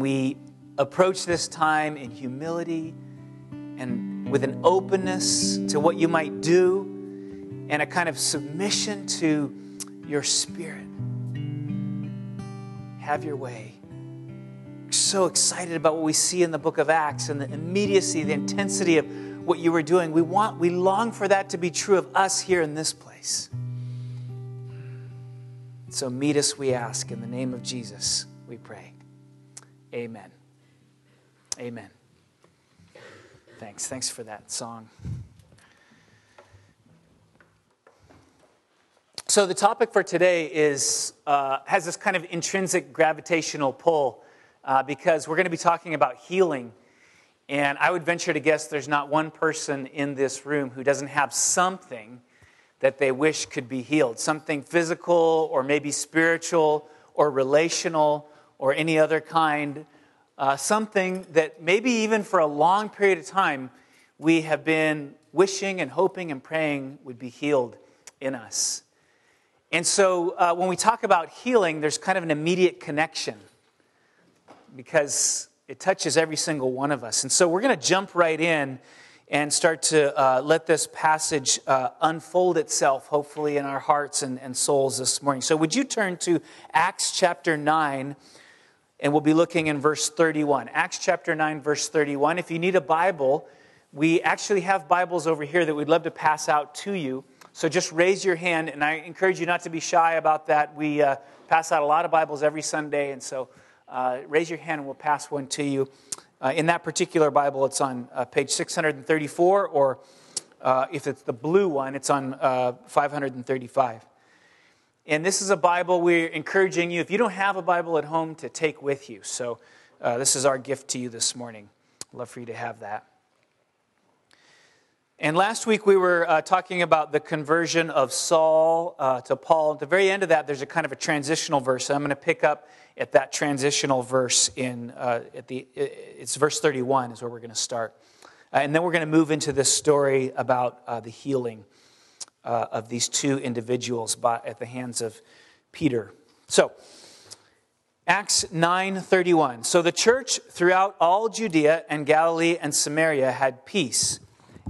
We approach this time in humility and with an openness to what you might do and a kind of submission to your spirit. Have your way. So excited about what we see in the book of Acts and the immediacy, the intensity of what you were doing. We want, we long for that to be true of us here in this place. So meet us, we ask. In the name of Jesus, we pray. Amen. Amen. Thanks. Thanks for that song. So the topic for today is uh, has this kind of intrinsic gravitational pull uh, because we're going to be talking about healing, and I would venture to guess there's not one person in this room who doesn't have something that they wish could be healed, something physical or maybe spiritual or relational or any other kind, uh, something that maybe even for a long period of time we have been wishing and hoping and praying would be healed in us. And so uh, when we talk about healing, there's kind of an immediate connection because it touches every single one of us. And so we're going to jump right in and start to uh, let this passage uh, unfold itself, hopefully, in our hearts and, and souls this morning. So, would you turn to Acts chapter 9, and we'll be looking in verse 31. Acts chapter 9, verse 31. If you need a Bible, we actually have Bibles over here that we'd love to pass out to you. So, just raise your hand, and I encourage you not to be shy about that. We uh, pass out a lot of Bibles every Sunday, and so uh, raise your hand and we'll pass one to you. Uh, in that particular Bible, it's on uh, page 634, or uh, if it's the blue one, it's on uh, 535. And this is a Bible we're encouraging you, if you don't have a Bible at home, to take with you. So uh, this is our gift to you this morning. Love for you to have that. And last week we were uh, talking about the conversion of Saul uh, to Paul. At the very end of that, there's a kind of a transitional verse. I'm going to pick up at that transitional verse in uh, at the it's verse 31 is where we're going to start, uh, and then we're going to move into this story about uh, the healing uh, of these two individuals by, at the hands of Peter. So. Acts 9:31. So the church throughout all Judea and Galilee and Samaria had peace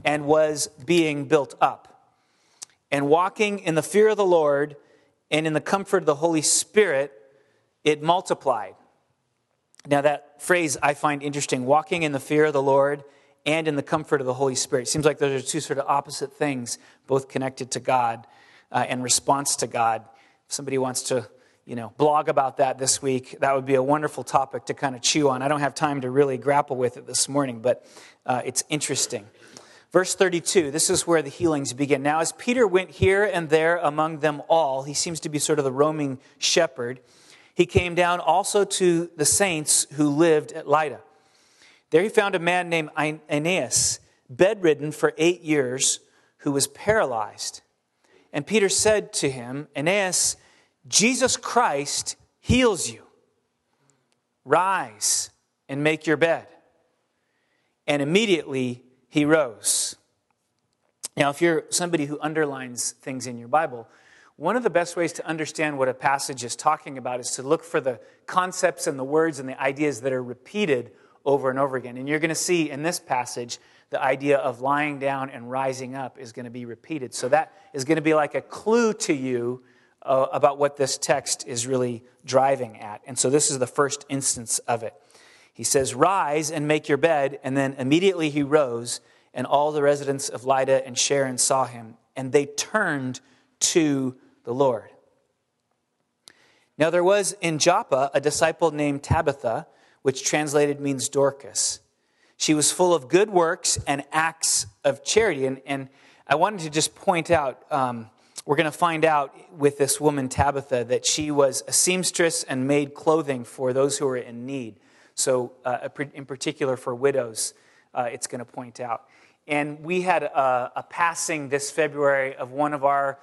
and was being built up. And walking in the fear of the Lord and in the comfort of the Holy Spirit, it multiplied. Now, that phrase I find interesting walking in the fear of the Lord and in the comfort of the Holy Spirit. It seems like those are two sort of opposite things, both connected to God uh, and response to God. If somebody wants to, you know, blog about that this week, that would be a wonderful topic to kind of chew on. I don't have time to really grapple with it this morning, but uh, it's interesting. Verse 32, this is where the healings begin. Now, as Peter went here and there among them all, he seems to be sort of the roaming shepherd. He came down also to the saints who lived at Lydda. There he found a man named Aeneas, bedridden for eight years, who was paralyzed. And Peter said to him, Aeneas, Jesus Christ heals you. Rise and make your bed. And immediately he rose. Now, if you're somebody who underlines things in your Bible, one of the best ways to understand what a passage is talking about is to look for the concepts and the words and the ideas that are repeated over and over again. And you're going to see in this passage the idea of lying down and rising up is going to be repeated. So that is going to be like a clue to you uh, about what this text is really driving at. And so this is the first instance of it. He says, Rise and make your bed. And then immediately he rose, and all the residents of Lydda and Sharon saw him, and they turned to the Lord. Now there was in Joppa a disciple named Tabitha, which translated means Dorcas. She was full of good works and acts of charity. And, and I wanted to just point out um, we're going to find out with this woman, Tabitha, that she was a seamstress and made clothing for those who were in need. So, uh, in particular for widows, uh, it's going to point out. And we had a, a passing this February of one of our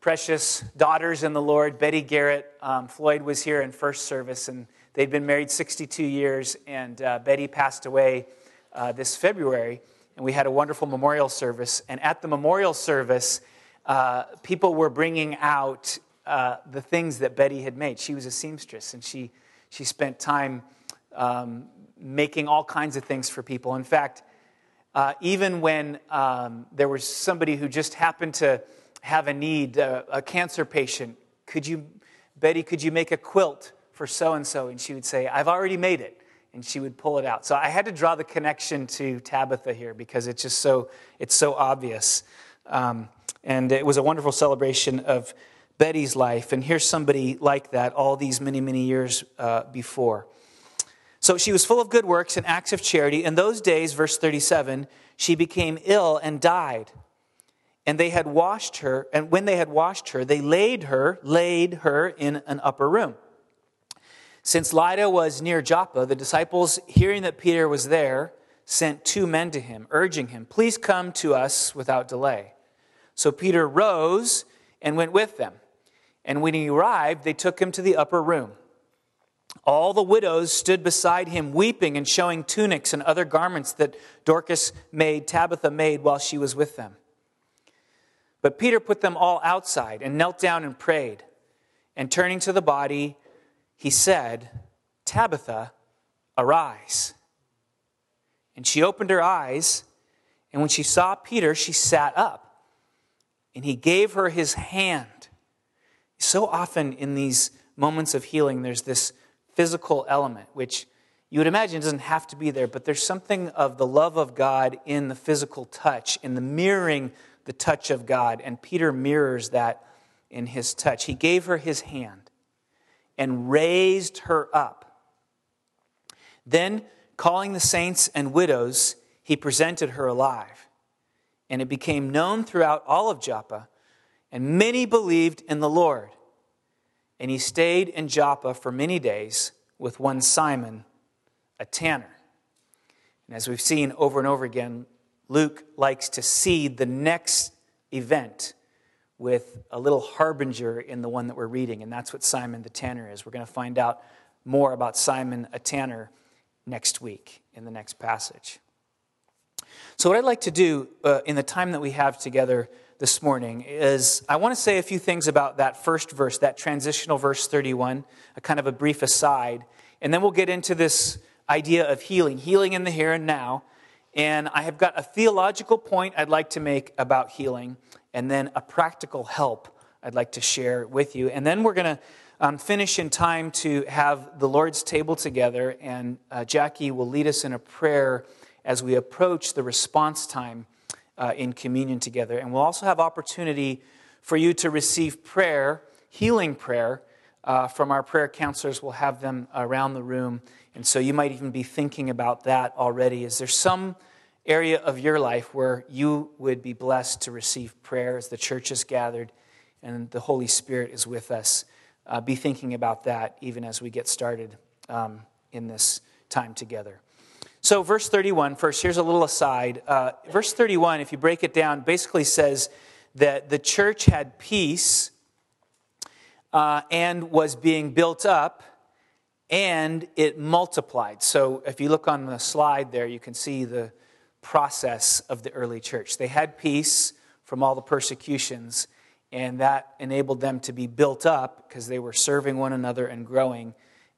precious daughters in the Lord, Betty Garrett. Um, Floyd was here in first service, and they'd been married 62 years, and uh, Betty passed away uh, this February, and we had a wonderful memorial service. And at the memorial service, uh, people were bringing out uh, the things that Betty had made. She was a seamstress, and she, she spent time um, making all kinds of things for people. In fact, uh, even when um, there was somebody who just happened to have a need, uh, a cancer patient, could you, Betty, could you make a quilt for so and so? And she would say, I've already made it. And she would pull it out. So I had to draw the connection to Tabitha here because it's just so, it's so obvious. Um, and it was a wonderful celebration of Betty's life. And here's somebody like that all these many, many years uh, before. So she was full of good works and acts of charity. In those days, verse 37, she became ill and died. And they had washed her, and when they had washed her, they laid her, laid her in an upper room. Since Lydda was near Joppa, the disciples, hearing that Peter was there, sent two men to him, urging him, Please come to us without delay. So Peter rose and went with them. And when he arrived, they took him to the upper room. All the widows stood beside him, weeping and showing tunics and other garments that Dorcas made, Tabitha made, while she was with them. But Peter put them all outside and knelt down and prayed. And turning to the body, he said, Tabitha, arise. And she opened her eyes, and when she saw Peter, she sat up. And he gave her his hand. So often in these moments of healing, there's this physical element, which you would imagine doesn't have to be there, but there's something of the love of God in the physical touch, in the mirroring the touch of God. And Peter mirrors that in his touch. He gave her his hand and raised her up. Then, calling the saints and widows, he presented her alive. And it became known throughout all of Joppa and many believed in the Lord. And he stayed in Joppa for many days with one Simon, a tanner. And as we've seen over and over again, Luke likes to seed the next event with a little harbinger in the one that we're reading, and that's what Simon the tanner is. We're going to find out more about Simon a tanner next week in the next passage. So, what I'd like to do uh, in the time that we have together this morning is I want to say a few things about that first verse, that transitional verse 31, a kind of a brief aside. And then we'll get into this idea of healing, healing in the here and now. And I have got a theological point I'd like to make about healing, and then a practical help I'd like to share with you. And then we're going to um, finish in time to have the Lord's table together, and uh, Jackie will lead us in a prayer as we approach the response time uh, in communion together. And we'll also have opportunity for you to receive prayer, healing prayer, uh, from our prayer counselors. We'll have them around the room. And so you might even be thinking about that already. Is there some area of your life where you would be blessed to receive prayer as the church is gathered and the Holy Spirit is with us? Uh, be thinking about that even as we get started um, in this time together. So, verse 31, first, here's a little aside. Uh, verse 31, if you break it down, basically says that the church had peace uh, and was being built up and it multiplied. So, if you look on the slide there, you can see the process of the early church. They had peace from all the persecutions, and that enabled them to be built up because they were serving one another and growing,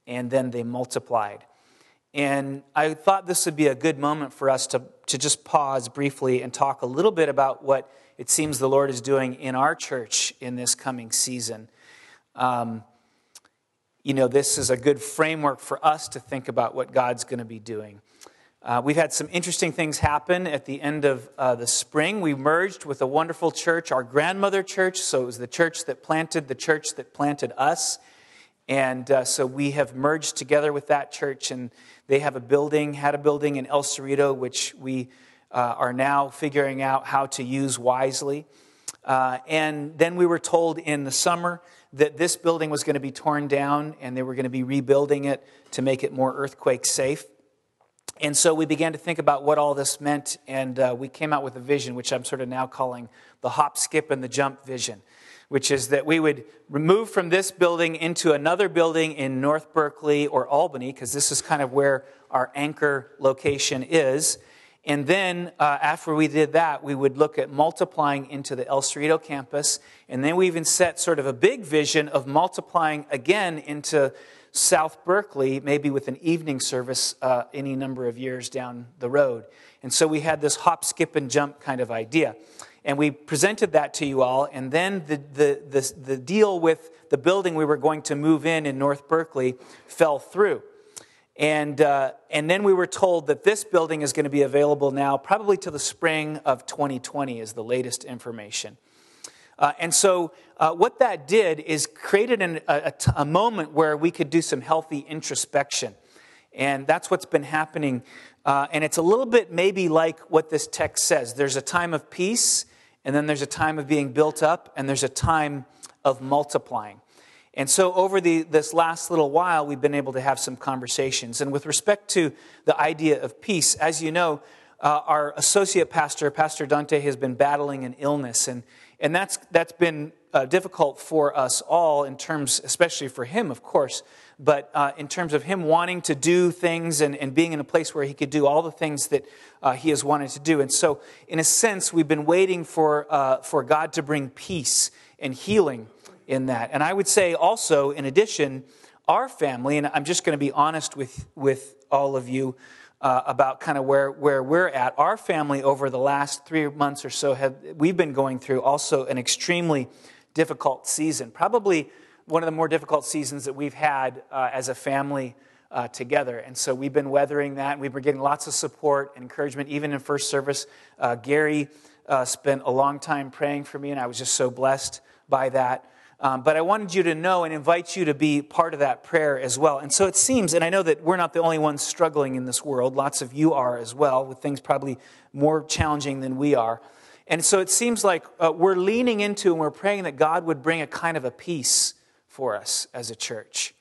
and then they multiplied. And I thought this would be a good moment for us to, to just pause briefly and talk a little bit about what it seems the Lord is doing in our church in this coming season. Um, you know, this is a good framework for us to think about what God's going to be doing. Uh, we've had some interesting things happen at the end of uh, the spring. We merged with a wonderful church, our grandmother church. So it was the church that planted the church that planted us. And uh, so we have merged together with that church, and they have a building, had a building in El Cerrito, which we uh, are now figuring out how to use wisely. Uh, and then we were told in the summer that this building was going to be torn down and they were going to be rebuilding it to make it more earthquake safe. And so we began to think about what all this meant, and uh, we came out with a vision, which I'm sort of now calling the hop, skip, and the jump vision which is that we would remove from this building into another building in North Berkeley or Albany, because this is kind of where our anchor location is. And then uh, after we did that, we would look at multiplying into the El Cerrito campus. And then we even set sort of a big vision of multiplying again into South Berkeley, maybe with an evening service uh, any number of years down the road. And so we had this hop, skip, and jump kind of idea. And we presented that to you all. And then the, the, the, the deal with the building we were going to move in in North Berkeley fell through. And, uh, and then we were told that this building is going to be available now, probably to the spring of 2020, is the latest information. Uh, and so, uh, what that did is created an, a, moment where we could do some healthy introspection. And that's what's been happening. Uh, and it's a little bit maybe like what this text says there's a time of peace, and then there's a time of being built up, and there's a time of multiplying. And so, over the, this last little while, we've been able to have some conversations. And with respect to the idea of peace, as you know, uh, our associate pastor, Pastor Dante, has been battling an illness. And, and that's, that's been uh, difficult for us all in terms, especially for him, of course, but uh, in terms of him wanting to do things and, and being in a place where he could do all the things that uh, he has wanted to do. And so, in a sense, we've been waiting for, uh, for God to bring peace and healing in that. And I would say also, in addition, our family, and I'm just going to be honest with, with all of you uh, about kind of where, where we're at. Our family, over the last three months or so, have we've been going through also an extremely difficult season. Probably one of the more difficult seasons that we've had uh, as a family uh, together. And so we've been weathering that. And we've been getting lots of support and encouragement, even in first service. Uh, Gary uh, spent a long time praying for me, and I was just so blessed by that. Um, but I wanted you to know and invite you to be part of that prayer as well. And so it seems, and I know that we're not the only ones struggling in this world, lots of you are as well, with things probably more challenging than we are. And so it seems like uh, we're leaning into and we're praying that God would bring a kind of a peace for us as a church.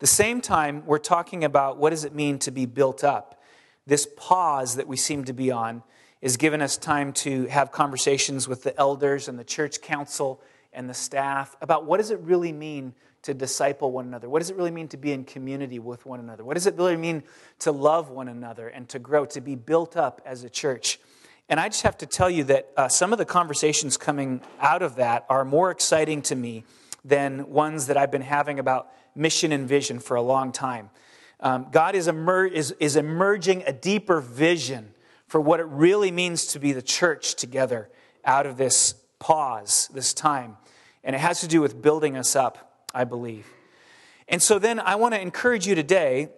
The same time, we're talking about what does it mean to be built up. This pause that we seem to be on is giving us time to have conversations with the elders and the church council and the staff about what does it really mean to disciple one another? What does it really mean to be in community with one another? What does it really mean to love one another and to grow, to be built up as a church? And I just have to tell you that uh, some of the conversations coming out of that are more exciting to me than ones that I've been having about mission and vision for a long time. Um, God is, emer- is, is emerging a deeper vision for what it really means to be the church together out of this pause, this time. And it has to do with building us up, I believe. And so then I want to encourage you today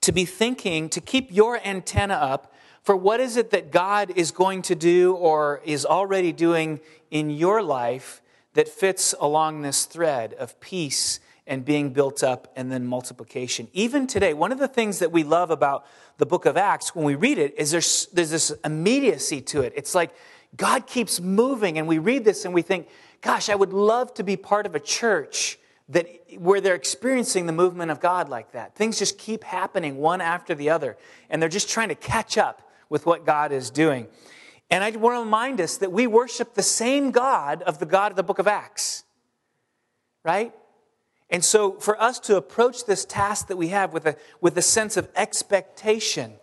to be thinking, to keep your antenna up for what is it that God is going to do or is already doing in your life that fits along this thread of peace and being built up and then multiplication. Even today, one of the things that we love about the book of Acts when we read it is there's, there's this immediacy to it. It's like God keeps moving, and we read this and we think, gosh, I would love to be part of a church that where they're experiencing the movement of God like that. Things just keep happening one after the other, and they're just trying to catch up with what God is doing. And I want to remind us that we worship the same God of the God of the book of Acts. Right? And so for us to approach this task that we have with a, with a sense of expectation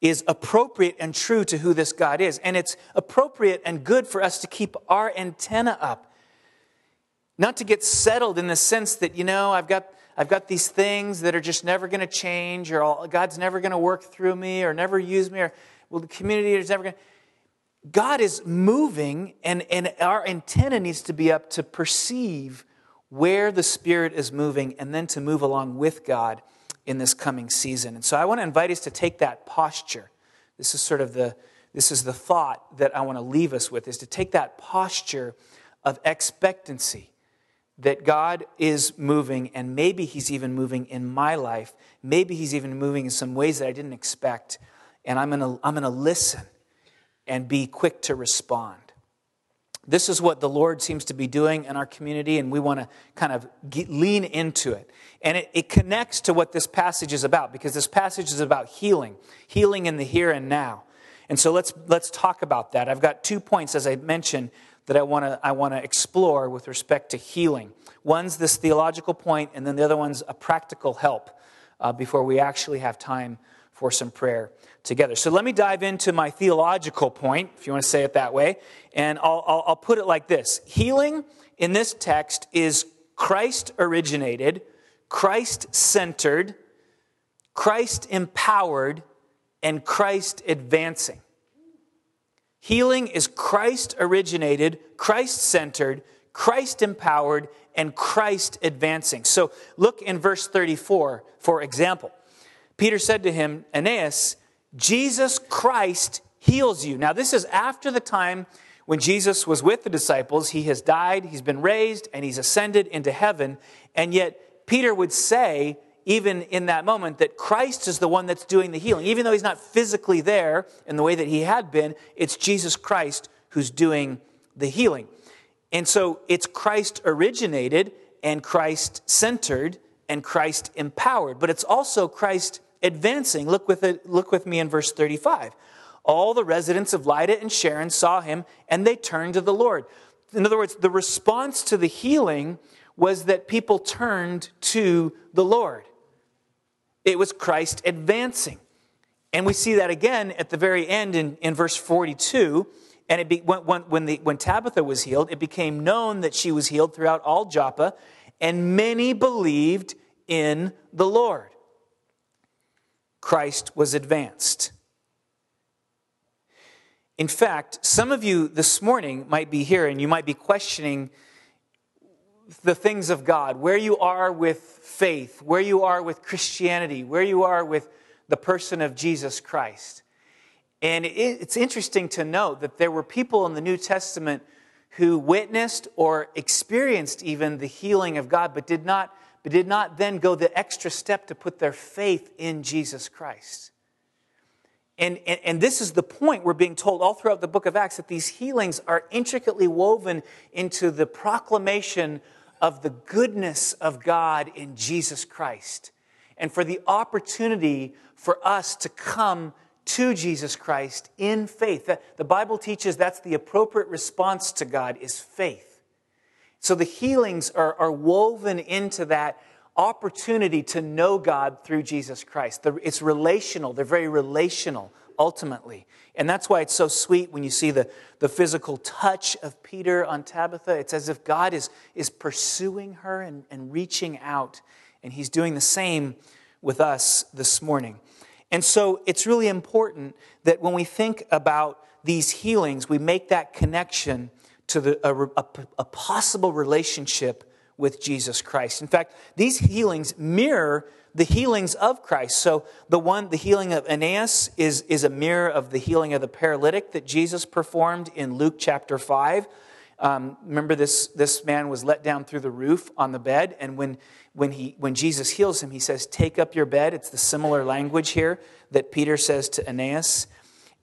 is appropriate and true to who this God is. And it's appropriate and good for us to keep our antenna up. Not to get settled in the sense that, you know, I've got, I've got these things that are just never going to change, or all, God's never going to work through me, or never use me, or well, the community is never going to. God is moving, and, and our antenna needs to be up to perceive where the Spirit is moving and then to move along with God in this coming season. And so I want to invite us to take that posture. This is sort of the this is the thought that I want to leave us with is to take that posture of expectancy that God is moving and maybe he's even moving in my life. Maybe he's even moving in some ways that I didn't expect. And I'm going to I'm going to listen and be quick to respond. This is what the Lord seems to be doing in our community, and we want to kind of get, lean into it. And it, it connects to what this passage is about, because this passage is about healing, healing in the here and now. And so let's, let's talk about that. I've got two points, as I mentioned, that I want to I want to explore with respect to healing. One's this theological point, and then the other one's a practical help uh, before we actually have time for some prayer together. So let me dive into my theological point, if you want to say it that way, and I'll, I'll, I'll put it like this Healing in this text is Christ originated, Christ centered, Christ empowered, and Christ advancing. Healing is Christ originated, Christ centered, Christ empowered, and Christ advancing. So look in verse 34, for example. Peter said to him, Aeneas, Jesus Christ heals you. Now, this is after the time when Jesus was with the disciples. He has died, he's been raised, and he's ascended into heaven. And yet, Peter would say, even in that moment, that Christ is the one that's doing the healing. Even though he's not physically there in the way that he had been, it's Jesus Christ who's doing the healing. And so it's Christ originated and Christ centered and Christ empowered, but it's also Christ advancing. Look with, it, look with me in verse 35. All the residents of Lydda and Sharon saw him and they turned to the Lord. In other words, the response to the healing was that people turned to the Lord. It was Christ advancing. And we see that again at the very end in, in verse 42 and it be, when, when, the, when Tabitha was healed, it became known that she was healed throughout all Joppa, and many believed in the Lord. Christ was advanced. In fact, some of you this morning might be here and you might be questioning the things of God, where you are with faith, where you are with Christianity, where you are with the person of Jesus Christ. And it's interesting to note that there were people in the New Testament who witnessed or experienced even the healing of God, but did not, but did not then go the extra step to put their faith in Jesus Christ. And, and, and, this is the point we're being told all throughout the book of Acts that these healings are intricately woven into the proclamation of the goodness of God in Jesus Christ. And for the opportunity for us to come to Jesus Christ in faith. The Bible teaches that's the appropriate response to God is faith. So the healings are, are woven into that opportunity to know God through Jesus Christ. It's relational, they're very relational ultimately. And that's why it's so sweet when you see the, the physical touch of Peter on Tabitha. It's as if God is, is pursuing her and, and reaching out, and he's doing the same with us this morning. And so it's really important that when we think about these healings, we make that connection to the, a, a, a possible relationship with Jesus Christ. In fact, these healings mirror the healings of Christ. So the one, the healing of Aeneas is, is a mirror of the healing of the paralytic that Jesus performed in Luke chapter 5. Um, remember, this, this man was let down through the roof on the bed, and when when, he, when Jesus heals him, he says, Take up your bed. It's the similar language here that Peter says to Aeneas.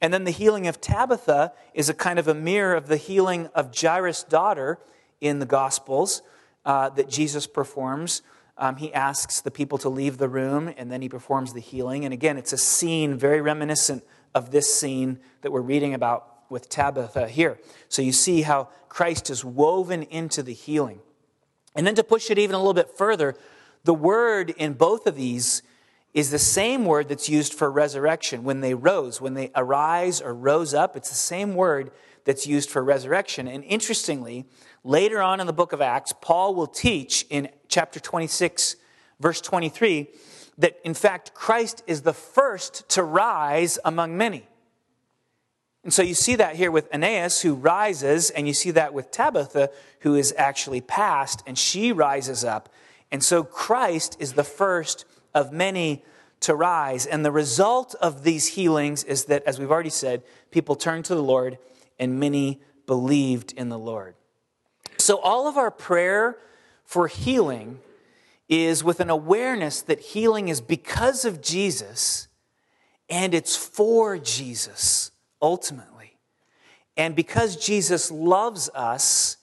And then the healing of Tabitha is a kind of a mirror of the healing of Jairus' daughter in the Gospels uh, that Jesus performs. Um, he asks the people to leave the room, and then he performs the healing. And again, it's a scene very reminiscent of this scene that we're reading about with Tabitha here. So you see how Christ is woven into the healing. And then to push it even a little bit further, the word in both of these is the same word that's used for resurrection. When they rose, when they arise or rose up, it's the same word that's used for resurrection. And interestingly, later on in the book of Acts, Paul will teach in chapter 26, verse 23, that in fact Christ is the first to rise among many. And so you see that here with Aeneas, who rises, and you see that with Tabitha, who is actually passed, and she rises up. And so Christ is the first of many to rise. And the result of these healings is that, as we've already said, people turned to the Lord, and many believed in the Lord. So all of our prayer for healing is with an awareness that healing is because of Jesus and it's for Jesus ultimately. And because Jesus loves us,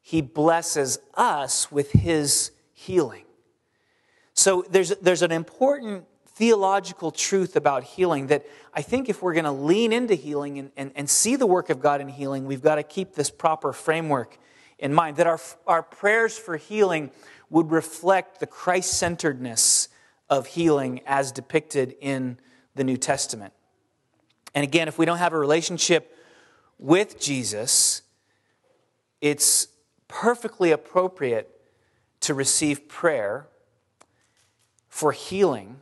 he blesses us with his healing. So there's, there's an important theological truth about healing that I think if we're going to lean into healing and, and, and see the work of God in healing, we've got to keep this proper framework in mind that our, our prayers for healing would reflect the Christ centeredness of healing as depicted in the New Testament. And again, if we don't have a relationship with Jesus, it's perfectly appropriate to receive prayer for healing,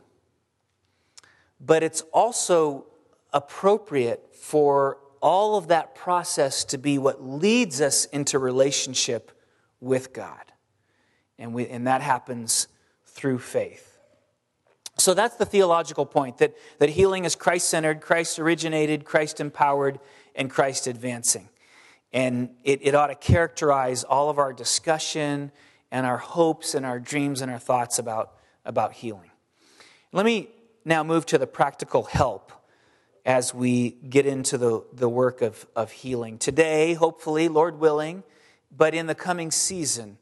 but it's also appropriate for all of that process to be what leads us into relationship with God. And, we, and that happens through faith. So that's the theological point that, that healing is Christ centered, Christ originated, Christ empowered, and Christ advancing. And it, it ought to characterize all of our discussion and our hopes and our dreams and our thoughts about, about healing. Let me now move to the practical help as we get into the, the work of, of healing. Today, hopefully, Lord willing, but in the coming season,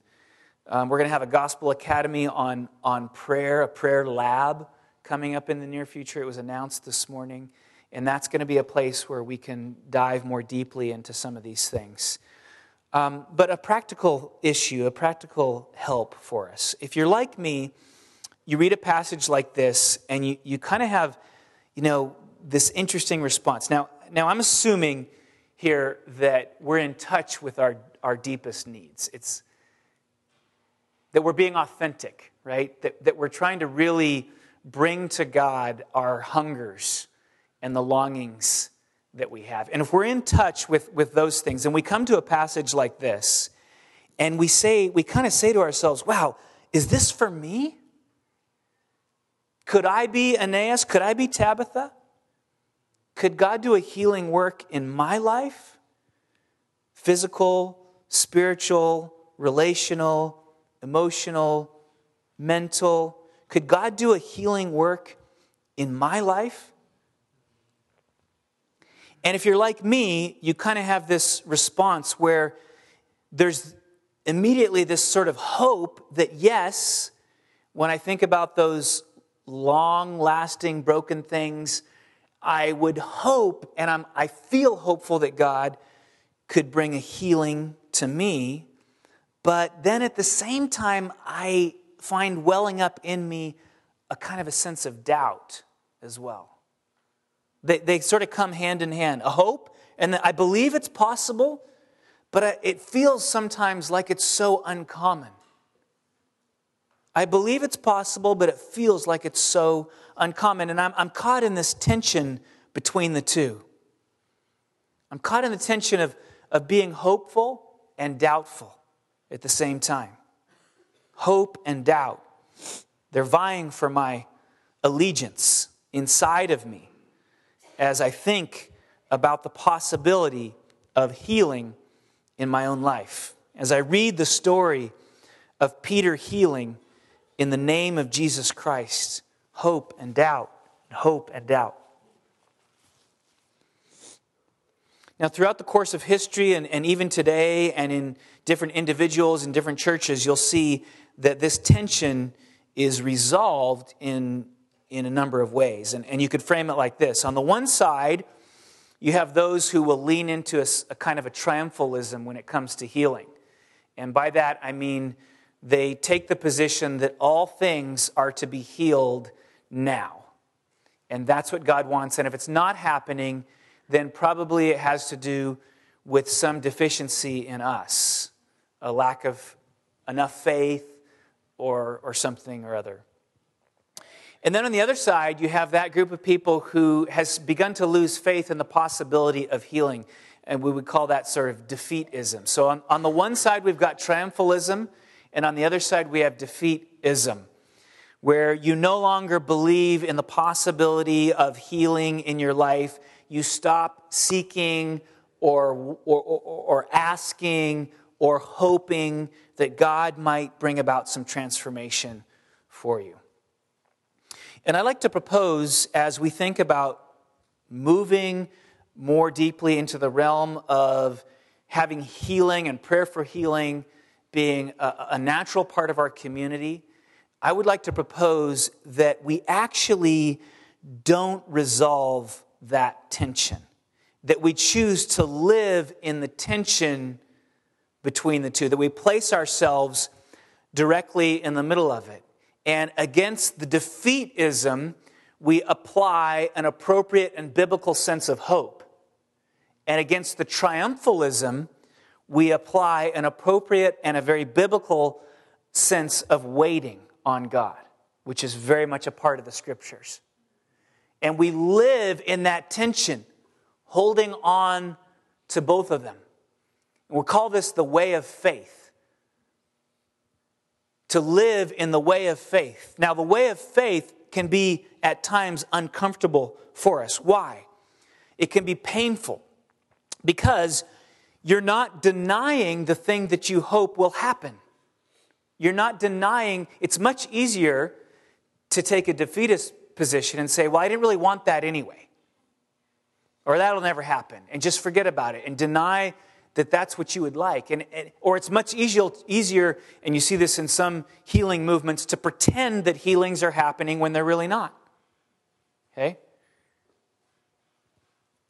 um, we're going to have a gospel academy on, on prayer, a prayer lab coming up in the near future. It was announced this morning. And that's going to be a place where we can dive more deeply into some of these things. Um, but a practical issue, a practical help for us. If you're like me, you read a passage like this and you, you kind of have, you know, this interesting response. Now, now I'm assuming here that we're in touch with our, our deepest needs. It's that we're being authentic, right? That, that we're trying to really bring to God our hungers and the longings that we have. And if we're in touch with, with those things and we come to a passage like this and we say, we kind of say to ourselves, wow, is this for me? Could I be Aeneas? Could I be Tabitha? Could God do a healing work in my life? Physical, spiritual, relational, emotional, mental. Could God do a healing work in my life? And if you're like me, you kind of have this response where there's immediately this sort of hope that, yes, when I think about those long lasting broken things, I would hope, and I'm, I feel hopeful that God could bring a healing to me. But then at the same time, I find welling up in me a kind of a sense of doubt as well. They, they sort of come hand in hand a hope, and I believe it's possible, but it feels sometimes like it's so uncommon. I believe it's possible, but it feels like it's so uncommon. And I'm, I'm caught in this tension between the two. I'm caught in the tension of, of being hopeful and doubtful at the same time. Hope and doubt, they're vying for my allegiance inside of me as I think about the possibility of healing in my own life. As I read the story of Peter healing in the name of Jesus Christ, hope and doubt, hope and doubt. Now, throughout the course of history and, and even today, and in different individuals and different churches, you'll see that this tension is resolved in, in a number of ways. And, and you could frame it like this On the one side, you have those who will lean into a, a kind of a triumphalism when it comes to healing. And by that, I mean they take the position that all things are to be healed now. And that's what God wants. And if it's not happening, then probably it has to do with some deficiency in us, a lack of enough faith or, or something or other. And then on the other side, you have that group of people who has begun to lose faith in the possibility of healing. And we would call that sort of defeatism. So on, on the one side, we've got triumphalism, and on the other side, we have defeatism where you no longer believe in the possibility of healing in your life. You stop seeking or, or, or, asking or hoping that God might bring about some transformation for you. And I like to propose as we think about moving more deeply into the realm of having healing and prayer for healing being a, a natural part of our community I would like to propose that we actually don't resolve that tension, that we choose to live in the tension between the two, that we place ourselves directly in the middle of it. And against the defeatism, we apply an appropriate and biblical sense of hope. And against the triumphalism, we apply an appropriate and a very biblical sense of waiting on God, which is very much a part of the scriptures. And we live in that tension, holding on to both of them. And we call this the way of faith. To live in the way of faith. Now, the way of faith can be at times uncomfortable for us. Why? It can be painful because you're not denying the thing that you hope will happen. You're not denying, it's much easier to take a defeatist position and say, Well, I didn't really want that anyway. Or that'll never happen, and just forget about it and deny that that's what you would like. And, and, or it's much easier, easier, and you see this in some healing movements, to pretend that healings are happening when they're really not. Okay?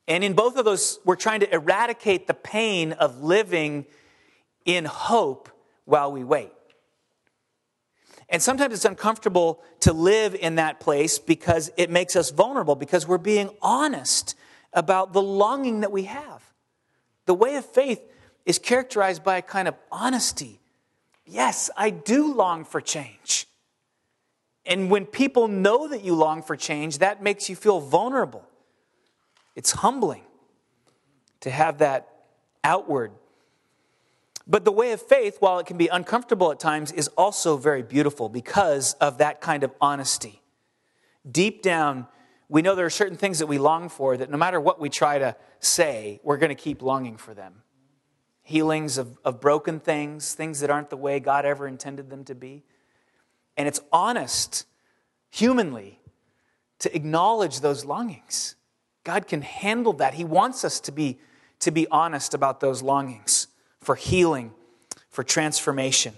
And in both of those, we're trying to eradicate the pain of living in hope while we wait. And sometimes it's uncomfortable to live in that place because it makes us vulnerable, because we're being honest about the longing that we have. The way of faith is characterized by a kind of honesty. Yes, I do long for change. And when people know that you long for change, that makes you feel vulnerable. It's humbling to have that outward but the way of faith, while it can be uncomfortable at times, is also very beautiful because of that kind of honesty. Deep down, we know there are certain things that we long for that no matter what we try to say, we're going to keep longing for them. Healings of, of broken things, things that aren't the way God ever intended them to be. And it's honest, humanly, to acknowledge those longings. God can handle that. He wants us to be, to be honest about those longings for healing, for transformation.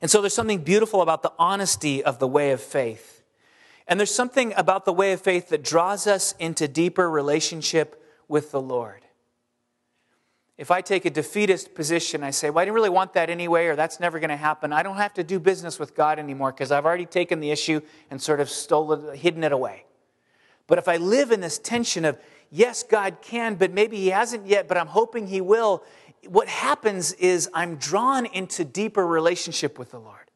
And so there's something beautiful about the honesty of the way of faith. And there's something about the way of faith that draws us into deeper relationship with the Lord. If I take a defeatist position, I say, well, I didn't really want that anyway, or that's never going to happen, I don't have to do business with God anymore because I've already taken the issue and sort of stolen hidden it away. But if I live in this tension of, yes, God can, but maybe He hasn't yet, but I'm hoping He will, what happens is I'm drawn into deeper relationship with the Lord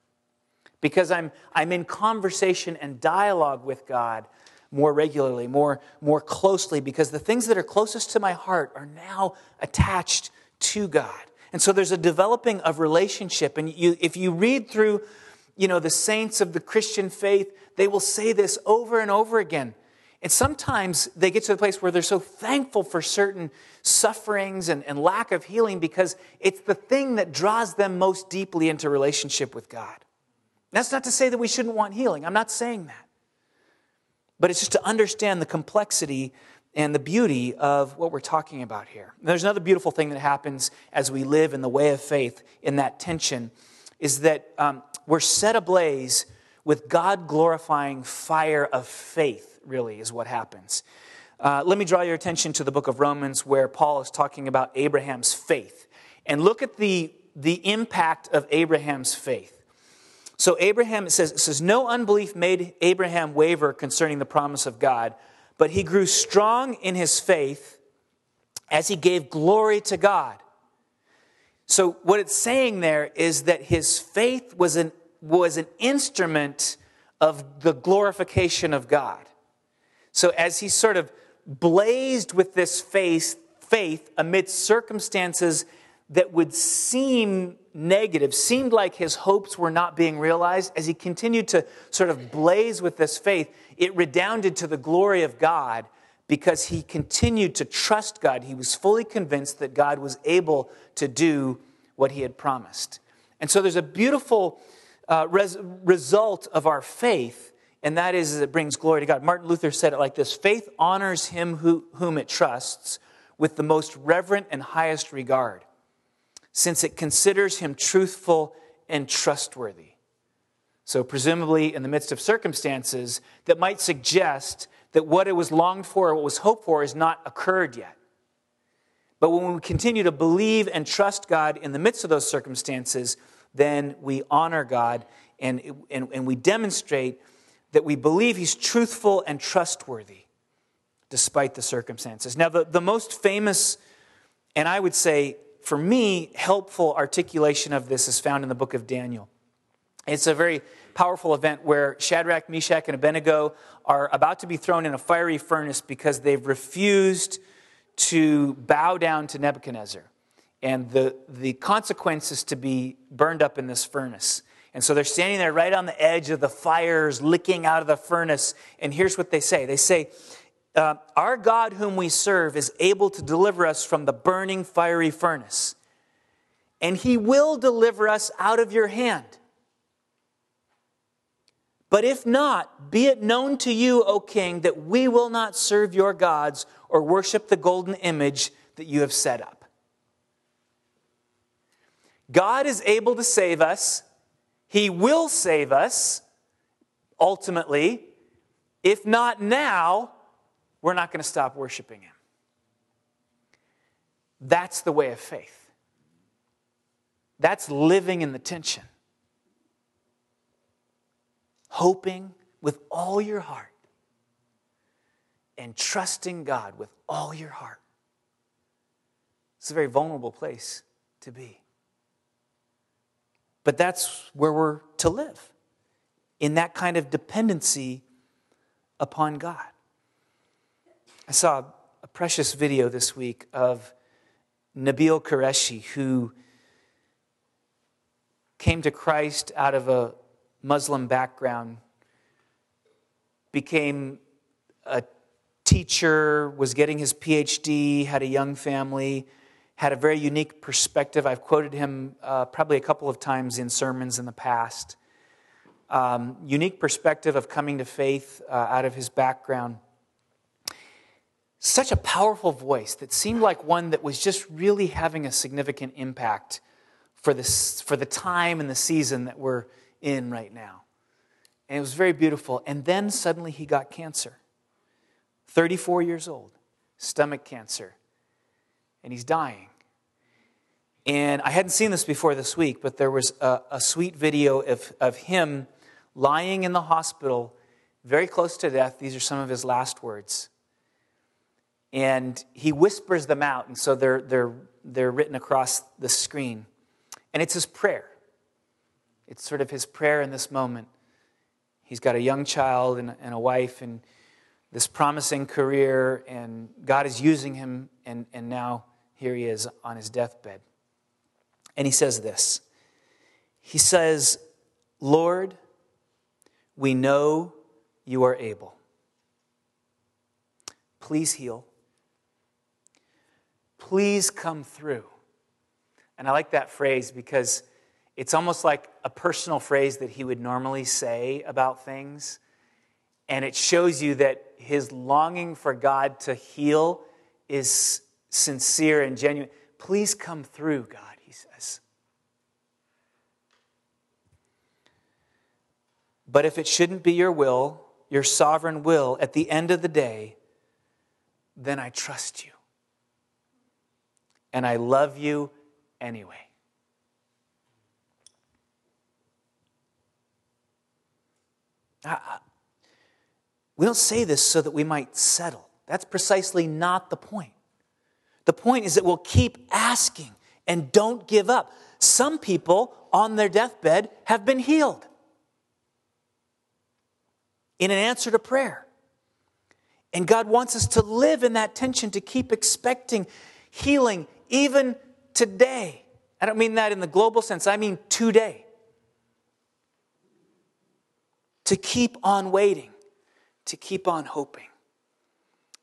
because I'm, I'm in conversation and dialogue with God more regularly, more, more closely, because the things that are closest to my heart are now attached to God. And so there's a developing of relationship. And you, if you read through, you know, the saints of the Christian faith, they will say this over and over again. And sometimes they get to the place where they're so thankful for certain sufferings and, and lack of healing because it's the thing that draws them most deeply into relationship with God. That's not to say that we shouldn't want healing. I'm not saying that. But it's just to understand the complexity and the beauty of what we're talking about here. There's another beautiful thing that happens as we live in the way of faith in that tension is that um, we're set ablaze with God glorifying fire of faith really, is what happens. Uh, let me draw your attention to the book of Romans where Paul is talking about Abraham's faith. And look at the, the impact of Abraham's faith. So, Abraham, it says, it says, No unbelief made Abraham waver concerning the promise of God, but he grew strong in his faith as he gave glory to God. So, what it's saying there is that his faith was an, was an instrument of the glorification of God. So as he sort of blazed with this faith, faith amidst circumstances that would seem negative, seemed like his hopes were not being realized, as he continued to sort of blaze with this faith, it redounded to the glory of God because he continued to trust God. He was fully convinced that God was able to do what he had promised. And so there's a beautiful uh, res- result of our faith and that is it brings glory to God. Martin Luther said it like this faith honors him who, whom it trusts with the most reverent and highest regard, since it considers him truthful and trustworthy. So, presumably, in the midst of circumstances that might suggest that what it was longed for, what was hoped for, has not occurred yet. But when we continue to believe and trust God in the midst of those circumstances, then we honor God and, and, and we demonstrate that we believe he's truthful and trustworthy despite the circumstances. Now, the, the most famous, and I would say, for me, helpful articulation of this is found in the book of Daniel. It's a very powerful event where Shadrach, Meshach, and Abednego are about to be thrown in a fiery furnace because they've refused to bow down to Nebuchadnezzar. And the, the consequence is to be burned up in this furnace. And so they're standing there right on the edge of the fires, licking out of the furnace. And here's what they say They say, uh, Our God, whom we serve, is able to deliver us from the burning fiery furnace, and he will deliver us out of your hand. But if not, be it known to you, O king, that we will not serve your gods or worship the golden image that you have set up. God is able to save us. He will save us ultimately. If not now, we're not going to stop worshiping Him. That's the way of faith. That's living in the tension hoping with all your heart and trusting God with all your heart. It's a very vulnerable place to be. But that's where we're to live, in that kind of dependency upon God. I saw a precious video this week of Nabeel Qureshi, who came to Christ out of a Muslim background, became a teacher, was getting his PhD, had a young family, had a very unique perspective. I've quoted him uh, probably a couple of times in sermons in the past. Um, unique perspective of coming to faith uh, out of his background. Such a powerful voice that seemed like one that was just really having a significant impact for, this, for the time and the season that we're in right now. And it was very beautiful. And then suddenly he got cancer. 34 years old, stomach cancer. And he's dying. And I hadn't seen this before this week, but there was a, a sweet video of, of him lying in the hospital, very close to death. These are some of his last words. And he whispers them out, and so they're, they're, they're written across the screen. And it's his prayer. It's sort of his prayer in this moment. He's got a young child and, and a wife and this promising career, and God is using him, and, and now here he is on his deathbed. And he says this He says, Lord, we know you are able. Please heal. Please come through. And I like that phrase because it's almost like a personal phrase that he would normally say about things. And it shows you that his longing for God to heal is sincere and genuine. Please come through, God, he says. But if it shouldn't be your will, your sovereign will, at the end of the day, then I trust you. And I love you anyway. We don't say this so that we might settle. That's precisely not the point. The point is that we'll keep asking and don't give up. Some people on their deathbed have been healed in an answer to prayer. And God wants us to live in that tension, to keep expecting healing even today. I don't mean that in the global sense, I mean today to keep on waiting, to keep on hoping.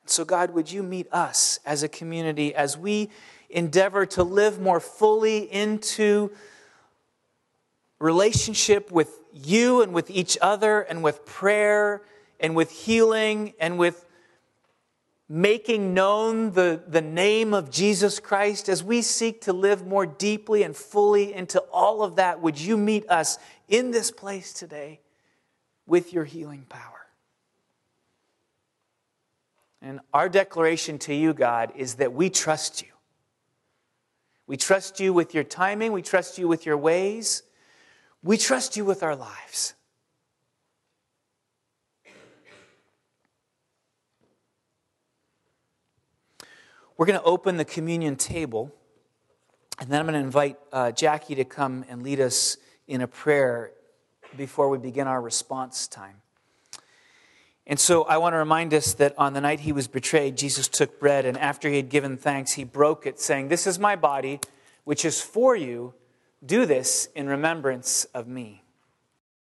So, God, would you meet us as a community as we endeavor to live more fully into relationship with you and with each other and with prayer and with healing and with making known the, the name of Jesus Christ, as we seek to live more deeply and fully into all of that, would you meet us in this place today? with your healing power. And our declaration to you, God, is that we trust you. We trust you with your timing, we trust you with your ways, we trust you with our lives. We're going to open the communion table, and then I'm going to invite uh, Jackie to come and lead us in a prayer before we begin our response time. And so I want to remind us that on the night he was betrayed, Jesus took bread, and after he had given thanks, he broke it, saying, This is my body, which is for you. Do this in remembrance of me.